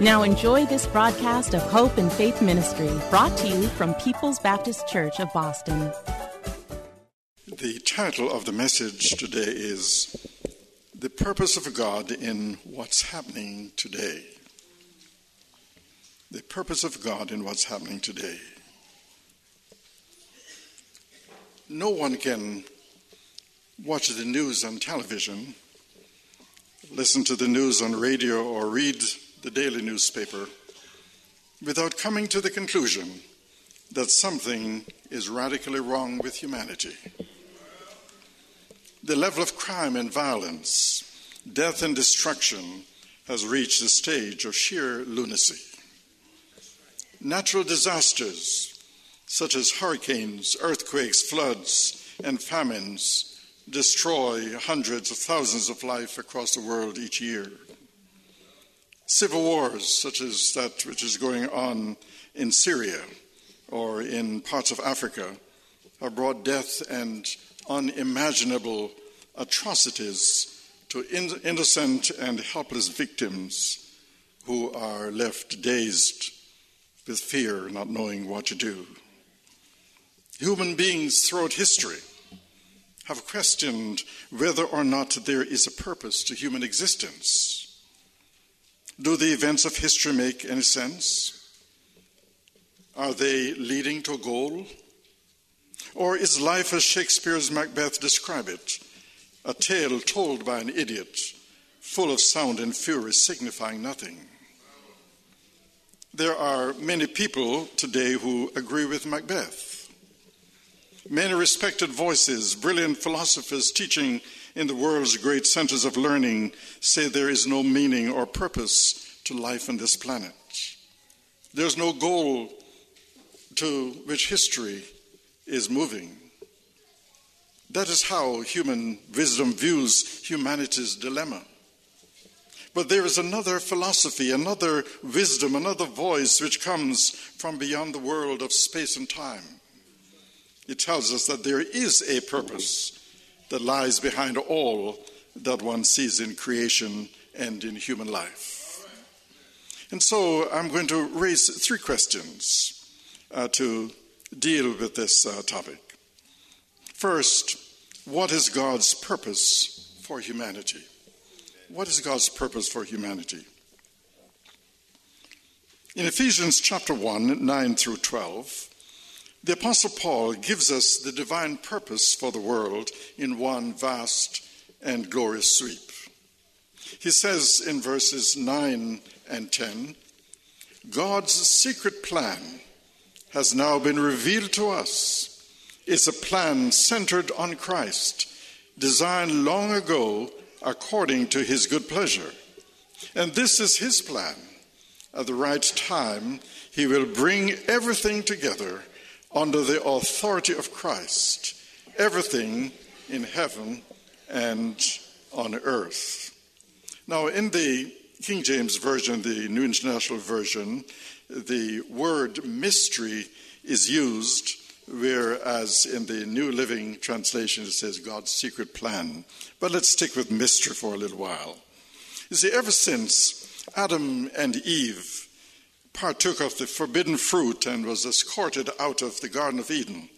Now enjoy this broadcast of Hope and Faith Ministry, brought to you from People's Baptist Church of Boston. The title of the message today is The Purpose of God in What's Happening Today. The Purpose of God in What's Happening Today. No one can watch the news on television, listen to the news on radio, or read the daily newspaper without coming to the conclusion that something is radically wrong with humanity. The level of crime and violence, death and destruction has reached a stage of sheer lunacy. Natural disasters such as hurricanes, earthquakes, floods, and famines destroy hundreds of thousands of life across the world each year. Civil wars, such as that which is going on in Syria or in parts of Africa, have brought death and unimaginable atrocities to in- innocent and helpless victims who are left dazed with fear, not knowing what to do. Human beings throughout history have questioned whether or not there is a purpose to human existence. Do the events of history make any sense? Are they leading to a goal? Or is life as Shakespeare's Macbeth described it, a tale told by an idiot, full of sound and fury, signifying nothing? There are many people today who agree with Macbeth. Many respected voices, brilliant philosophers teaching in the world's great centers of learning say there is no meaning or purpose to life on this planet. There's no goal to which history is moving. That is how human wisdom views humanity's dilemma. But there is another philosophy, another wisdom, another voice which comes from beyond the world of space and time. It tells us that there is a purpose that lies behind all that one sees in creation and in human life. And so I'm going to raise three questions uh, to deal with this uh, topic. First, what is God's purpose for humanity? What is God's purpose for humanity? In Ephesians chapter 1, 9 through 12, the Apostle Paul gives us the divine purpose for the world in one vast and glorious sweep. He says in verses 9 and 10 God's secret plan has now been revealed to us. It's a plan centered on Christ, designed long ago according to his good pleasure. And this is his plan. At the right time, he will bring everything together under the authority of Christ, everything in heaven and on earth. Now, in the King James Version, the New International Version, the word mystery is used, whereas in the New Living Translation it says God's secret plan. But let's stick with mystery for a little while. You see, ever since Adam and Eve partook of the forbidden fruit and was escorted out of the Garden of Eden,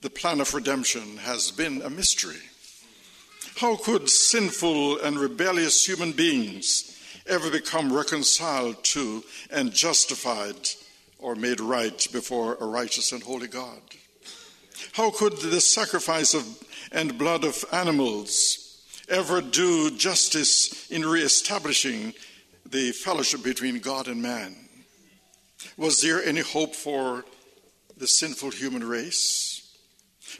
the plan of redemption has been a mystery. How could sinful and rebellious human beings ever become reconciled to and justified or made right before a righteous and holy God? How could the sacrifice of and blood of animals ever do justice in reestablishing the fellowship between God and man? Was there any hope for the sinful human race?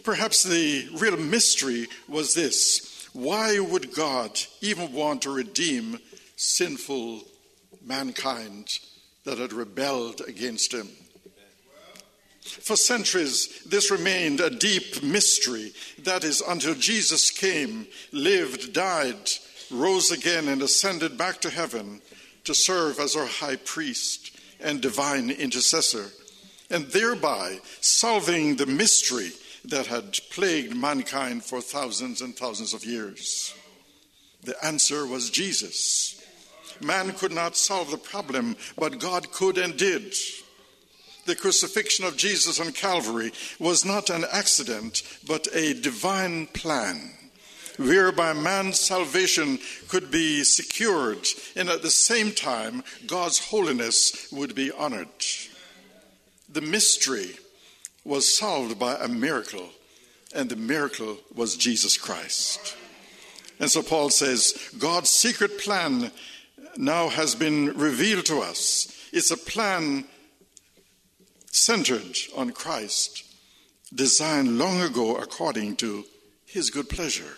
Perhaps the real mystery was this why would God even want to redeem sinful mankind that had rebelled against him? For centuries, this remained a deep mystery. That is, until Jesus came, lived, died, rose again, and ascended back to heaven to serve as our high priest and divine intercessor, and thereby solving the mystery that had plagued mankind for thousands and thousands of years. The answer was Jesus. Man could not solve the problem, but God could and did the crucifixion of Jesus on Calvary was not an accident, but a divine plan whereby man's salvation could be secured, and at the same time, God's holiness would be honored. The mystery was solved by a miracle, and the miracle was Jesus Christ. And so Paul says, God's secret plan now has been revealed to us. It's a plan centered on Christ, designed long ago according to his good pleasure.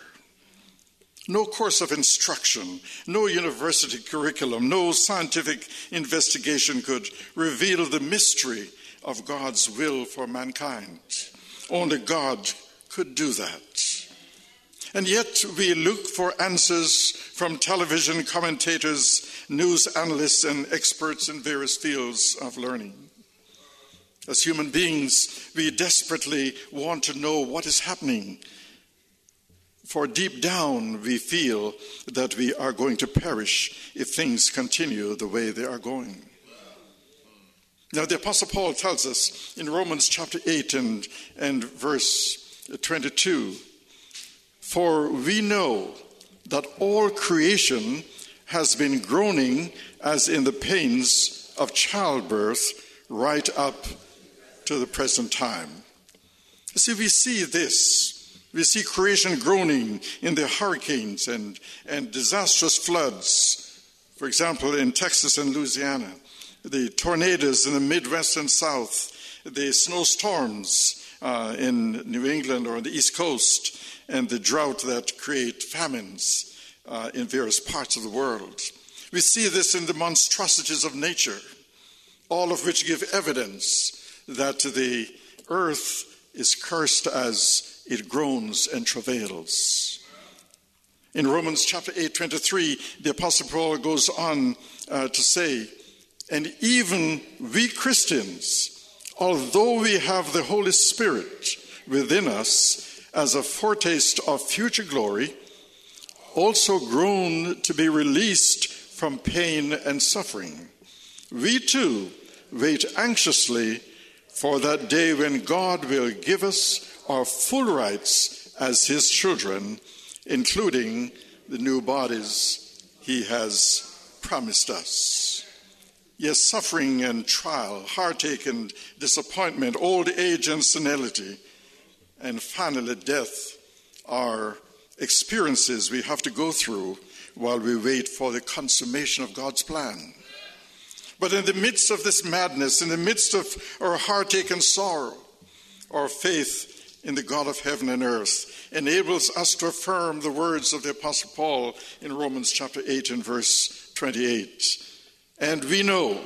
No course of instruction, no university curriculum, no scientific investigation could reveal the mystery of God's will for mankind. Only God could do that. And yet we look for answers from television commentators, news analysts, and experts in various fields of learning. As human beings, we desperately want to know what is happening. For deep down, we feel that we are going to perish if things continue the way they are going. Now, the Apostle Paul tells us in Romans chapter 8 and, and verse 22 For we know that all creation has been groaning as in the pains of childbirth right up to the present time. See, we see this. We see creation groaning in the hurricanes and, and disastrous floods. For example, in Texas and Louisiana, the tornadoes in the Midwest and South, the snowstorms uh, in New England or on the East Coast, and the drought that create famines uh, in various parts of the world. We see this in the monstrosities of nature, all of which give evidence that the earth is cursed as it groans and travails. In Romans chapter 8, 23, the Apostle Paul goes on uh, to say, And even we Christians, although we have the Holy Spirit within us as a foretaste of future glory, also groan to be released from pain and suffering. We too wait anxiously for that day when God will give us our full rights as His children, including the new bodies He has promised us. Yes, suffering and trial, heartache and disappointment, old age and senility, and finally death are experiences we have to go through while we wait for the consummation of God's plan. But in the midst of this madness, in the midst of our heartache and sorrow, our faith in the God of heaven and earth enables us to affirm the words of the Apostle Paul in Romans chapter 8 and verse 28. And we know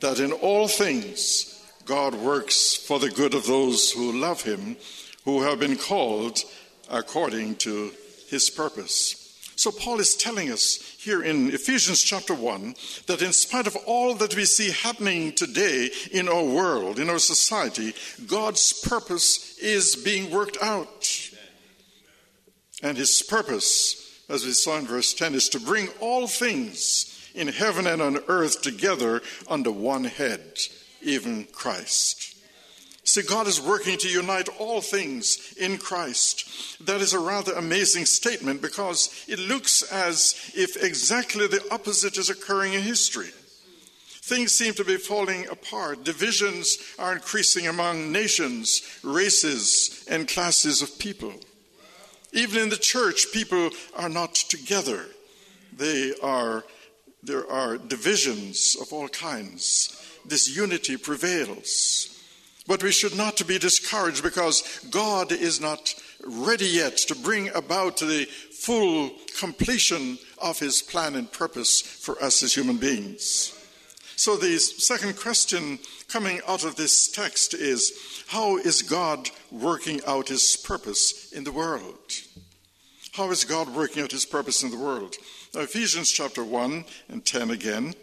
that in all things God works for the good of those who love him, who have been called according to his purpose. So, Paul is telling us here in Ephesians chapter 1 that in spite of all that we see happening today in our world, in our society, God's purpose is being worked out. And his purpose, as we saw in verse 10, is to bring all things in heaven and on earth together under one head, even Christ. See, God is working to unite all things in Christ. That is a rather amazing statement because it looks as if exactly the opposite is occurring in history. Things seem to be falling apart. Divisions are increasing among nations, races, and classes of people. Even in the church, people are not together. They are, there are divisions of all kinds. This unity prevails. But we should not be discouraged because God is not ready yet to bring about the full completion of his plan and purpose for us as human beings. So, the second question coming out of this text is how is God working out his purpose in the world? How is God working out his purpose in the world? Now, Ephesians chapter 1 and 10 again.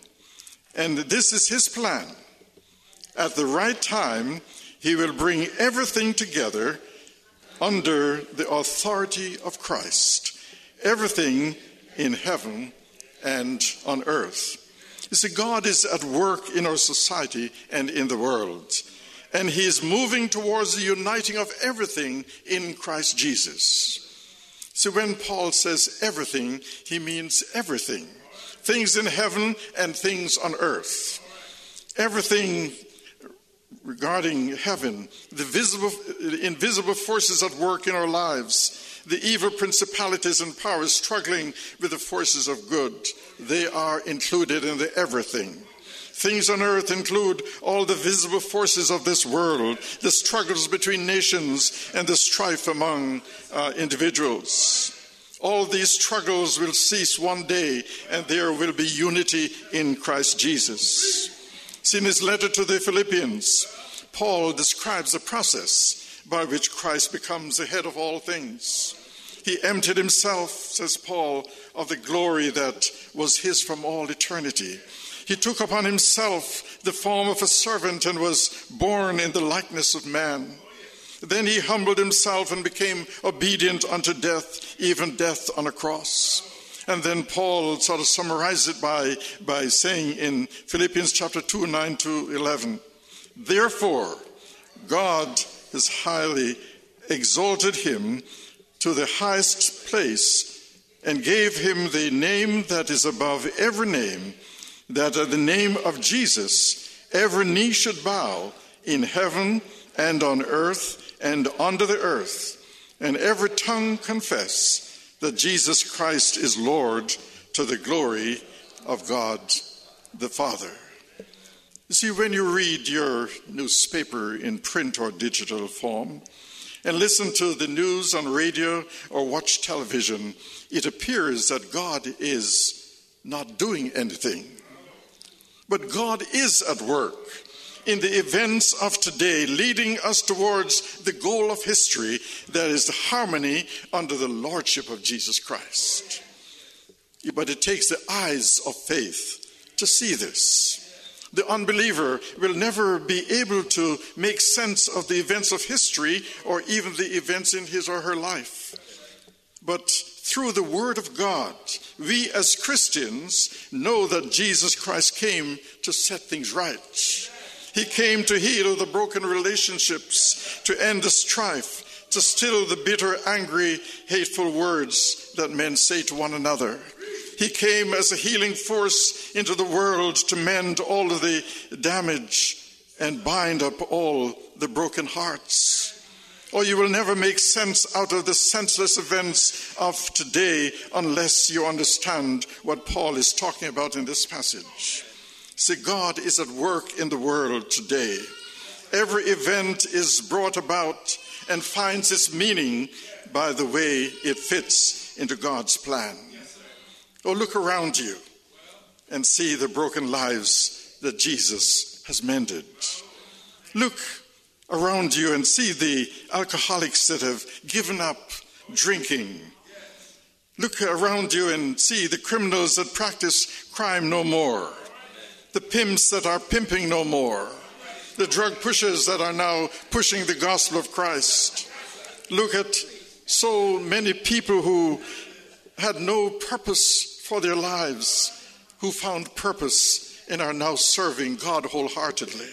And this is his plan. At the right time, he will bring everything together under the authority of Christ, everything in heaven and on earth. You see, God is at work in our society and in the world. And He is moving towards the uniting of everything in Christ Jesus. So when Paul says everything, he means everything things in heaven and things on earth. Everything regarding heaven, the visible, invisible forces at work in our lives, the evil principalities and powers struggling with the forces of good, they are included in the everything. Things on earth include all the visible forces of this world, the struggles between nations, and the strife among uh, individuals. All these struggles will cease one day, and there will be unity in Christ Jesus. See, in his letter to the Philippians, Paul describes the process by which Christ becomes the head of all things. He emptied himself, says Paul, of the glory that was his from all eternity. He took upon himself the form of a servant and was born in the likeness of man. Then he humbled himself and became obedient unto death, even death on a cross. And then Paul sort of summarizes it by, by saying in Philippians chapter 2, 9 to 11, Therefore, God has highly exalted him to the highest place and gave him the name that is above every name, that at the name of Jesus every knee should bow in heaven and on earth and under the earth, and every tongue confess that Jesus Christ is Lord to the glory of God the Father. You see, when you read your newspaper in print or digital form, and listen to the news on radio or watch television, it appears that God is not doing anything. But God is at work in the events of today, leading us towards the goal of history that is the harmony under the lordship of Jesus Christ. But it takes the eyes of faith to see this. The unbeliever will never be able to make sense of the events of history or even the events in his or her life. But through the Word of God, we as Christians know that Jesus Christ came to set things right. He came to heal the broken relationships, to end the strife, to still the bitter, angry, hateful words that men say to one another. He came as a healing force into the world to mend all of the damage and bind up all the broken hearts. Or oh, you will never make sense out of the senseless events of today unless you understand what Paul is talking about in this passage. See, God is at work in the world today. Every event is brought about and finds its meaning by the way it fits into God's plan. Oh, look around you and see the broken lives that Jesus has mended. Look around you and see the alcoholics that have given up drinking. Look around you and see the criminals that practice crime no more the pimps that are pimping no more, the drug pushers that are now pushing the gospel of Christ. Look at so many people who had no purpose for their lives, who found purpose and are now serving God wholeheartedly.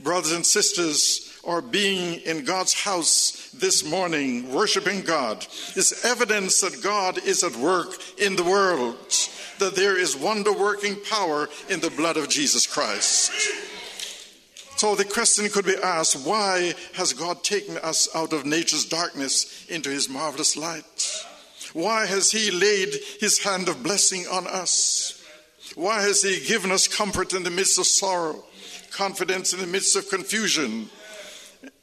Brothers and sisters, or being in God's house this morning, worshiping God, is evidence that God is at work in the world that there is wonder working power in the blood of Jesus Christ. So the question could be asked why has God taken us out of nature's darkness into his marvelous light? Why has he laid his hand of blessing on us? Why has he given us comfort in the midst of sorrow, confidence in the midst of confusion,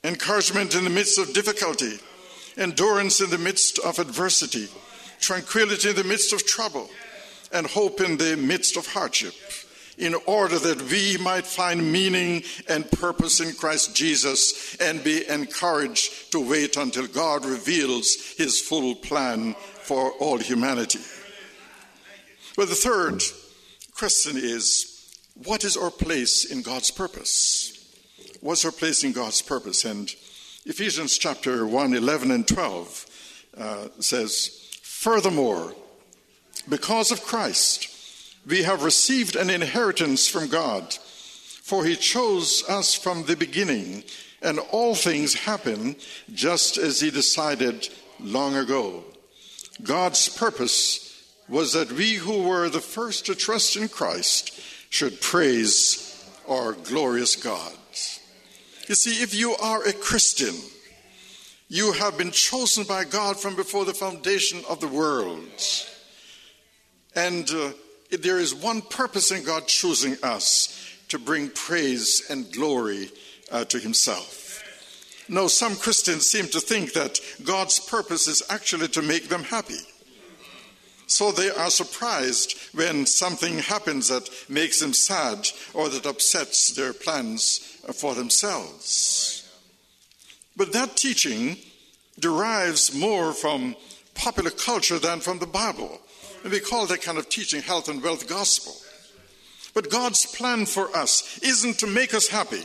encouragement in the midst of difficulty, endurance in the midst of adversity, tranquility in the midst of trouble, and hope in the midst of hardship? in order that we might find meaning and purpose in Christ Jesus and be encouraged to wait until God reveals his full plan for all humanity. But the third question is what is our place in God's purpose? What's our place in God's purpose? And Ephesians chapter 1, 11 and 12 uh, says, Furthermore, because of Christ, we have received an inheritance from God, for he chose us from the beginning, and all things happen just as he decided long ago. God's purpose was that we who were the first to trust in Christ should praise our glorious God. You see, if you are a Christian, you have been chosen by God from before the foundation of the world. And uh, there is one purpose in God choosing us to bring praise and glory uh, to Himself. No, some Christians seem to think that God's purpose is actually to make them happy. So they are surprised when something happens that makes them sad or that upsets their plans for themselves. But that teaching derives more from popular culture than from the Bible. And we call that kind of teaching health and wealth gospel. But God's plan for us isn't to make us happy,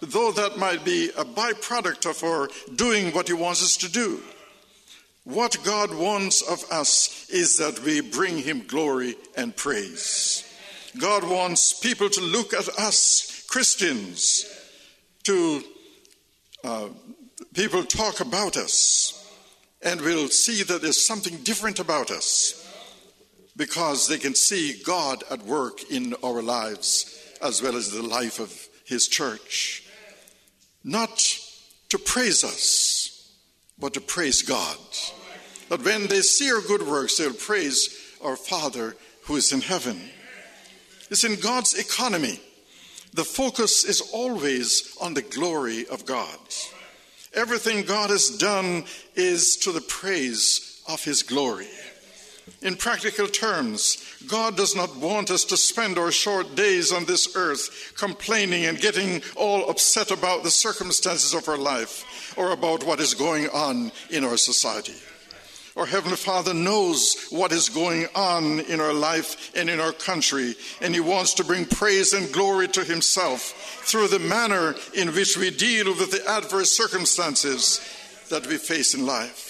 though that might be a byproduct of our doing what He wants us to do. What God wants of us is that we bring Him glory and praise. God wants people to look at us, Christians, to uh, people talk about us, and will see that there's something different about us because they can see God at work in our lives as well as the life of His church. Not to praise us, but to praise God. That when they see our good works, they'll praise our Father who is in heaven. It's in God's economy. The focus is always on the glory of God. Everything God has done is to the praise of His glory. In practical terms, God does not want us to spend our short days on this earth complaining and getting all upset about the circumstances of our life or about what is going on in our society. Our Heavenly Father knows what is going on in our life and in our country, and He wants to bring praise and glory to Himself through the manner in which we deal with the adverse circumstances that we face in life.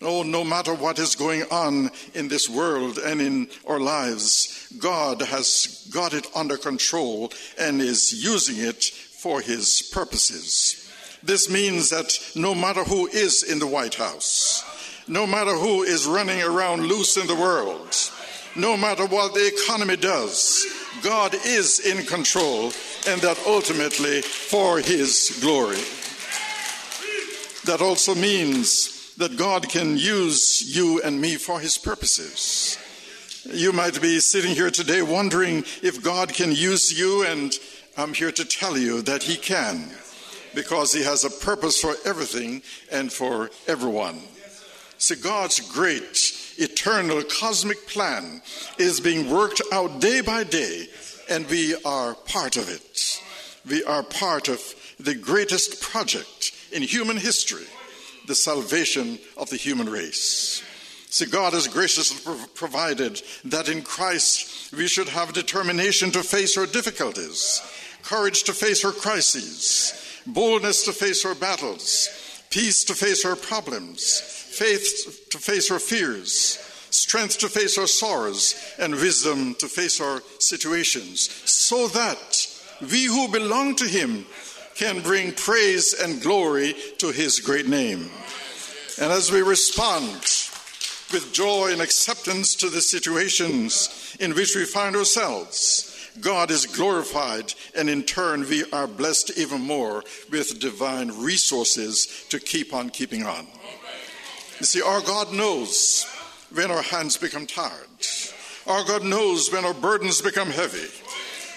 Oh, no matter what is going on in this world and in our lives, God has got it under control and is using it for his purposes. This means that no matter who is in the White House, no matter who is running around loose in the world, no matter what the economy does, God is in control and that ultimately for his glory. That also means that God can use you and me for his purposes. You might be sitting here today wondering if God can use you, and I'm here to tell you that he can, because he has a purpose for everything and for everyone. See, God's great, eternal, cosmic plan is being worked out day by day, and we are part of it. We are part of the greatest project in human history the salvation of the human race. See, God has graciously provided that in Christ we should have determination to face our difficulties, courage to face our crises, boldness to face our battles, peace to face our problems, faith to face our fears, strength to face our sorrows, and wisdom to face our situations, so that we who belong to Him can bring praise and glory to his great name. And as we respond with joy and acceptance to the situations in which we find ourselves, God is glorified, and in turn, we are blessed even more with divine resources to keep on keeping on. You see, our God knows when our hands become tired, our God knows when our burdens become heavy,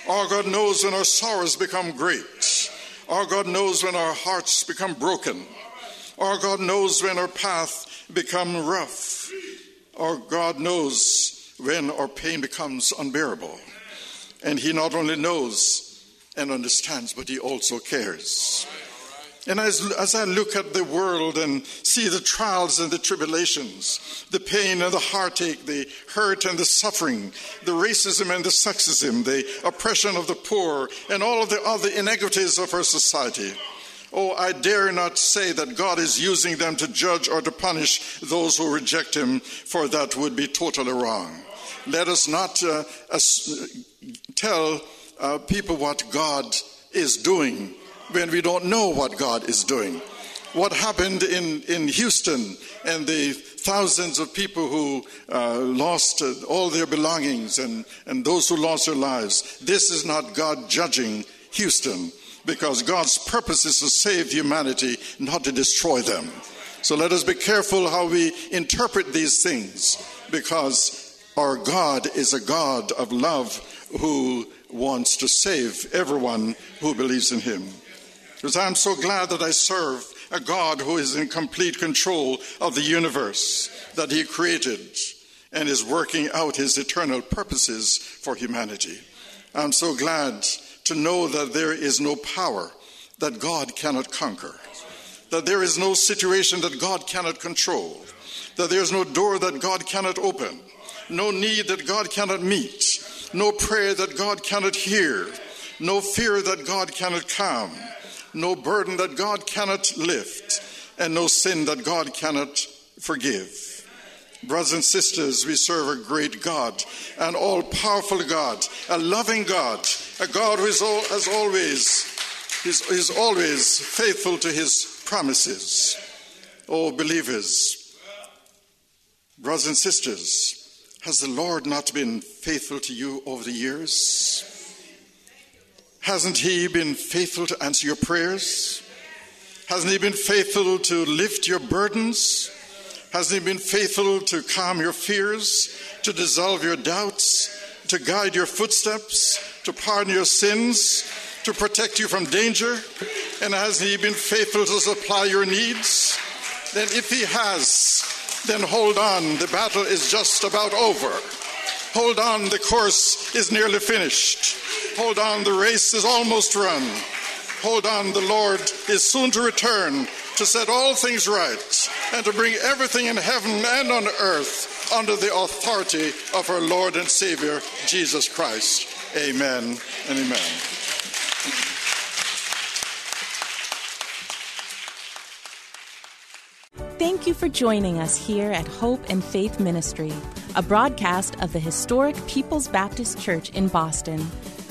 our God knows when our sorrows become great, our God knows when our hearts become broken, our God knows when our path become rough, our God knows when our pain becomes unbearable. And He not only knows and understands, but He also cares. And as, as I look at the world and see the trials and the tribulations, the pain and the heartache, the hurt and the suffering, the racism and the sexism, the oppression of the poor, and all of the other inequities of our society, oh, I dare not say that God is using them to judge or to punish those who reject Him, for that would be totally wrong. Let us not uh, tell uh, people what God is doing when we don't know what God is doing. What happened in, in Houston and the thousands of people who uh, lost all their belongings and, and those who lost their lives, this is not God judging Houston because God's purpose is to save humanity, not to destroy them. So let us be careful how we interpret these things because our God is a God of love who wants to save everyone who believes in him. Because I'm so glad that I serve a God who is in complete control of the universe that he created and is working out his eternal purposes for humanity. I'm so glad to know that there is no power that God cannot conquer, that there is no situation that God cannot control, that there is no door that God cannot open, no need that God cannot meet, no prayer that God cannot hear, no fear that God cannot calm no burden that God cannot lift, and no sin that God cannot forgive. Brothers and sisters, we serve a great God, an all powerful God, a loving God, a God who is all, as always is, is always faithful to his promises. Oh, believers, brothers and sisters, has the Lord not been faithful to you over the years? Hasn't He been faithful to answer your prayers? Hasn't He been faithful to lift your burdens? Hasn't He been faithful to calm your fears, to dissolve your doubts, to guide your footsteps, to pardon your sins, to protect you from danger? And hasn't He been faithful to supply your needs? Then, if He has, then hold on. The battle is just about over. Hold on, the course is nearly finished. Hold on, the race is almost run. Hold on, the Lord is soon to return to set all things right and to bring everything in heaven and on earth under the authority of our Lord and Savior, Jesus Christ. Amen and amen. Thank you for joining us here at Hope and Faith Ministry, a broadcast of the historic People's Baptist Church in Boston.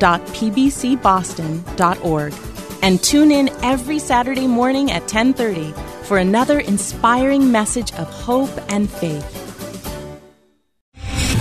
www.pbcboston.org and tune in every Saturday morning at 10:30 for another inspiring message of hope and faith.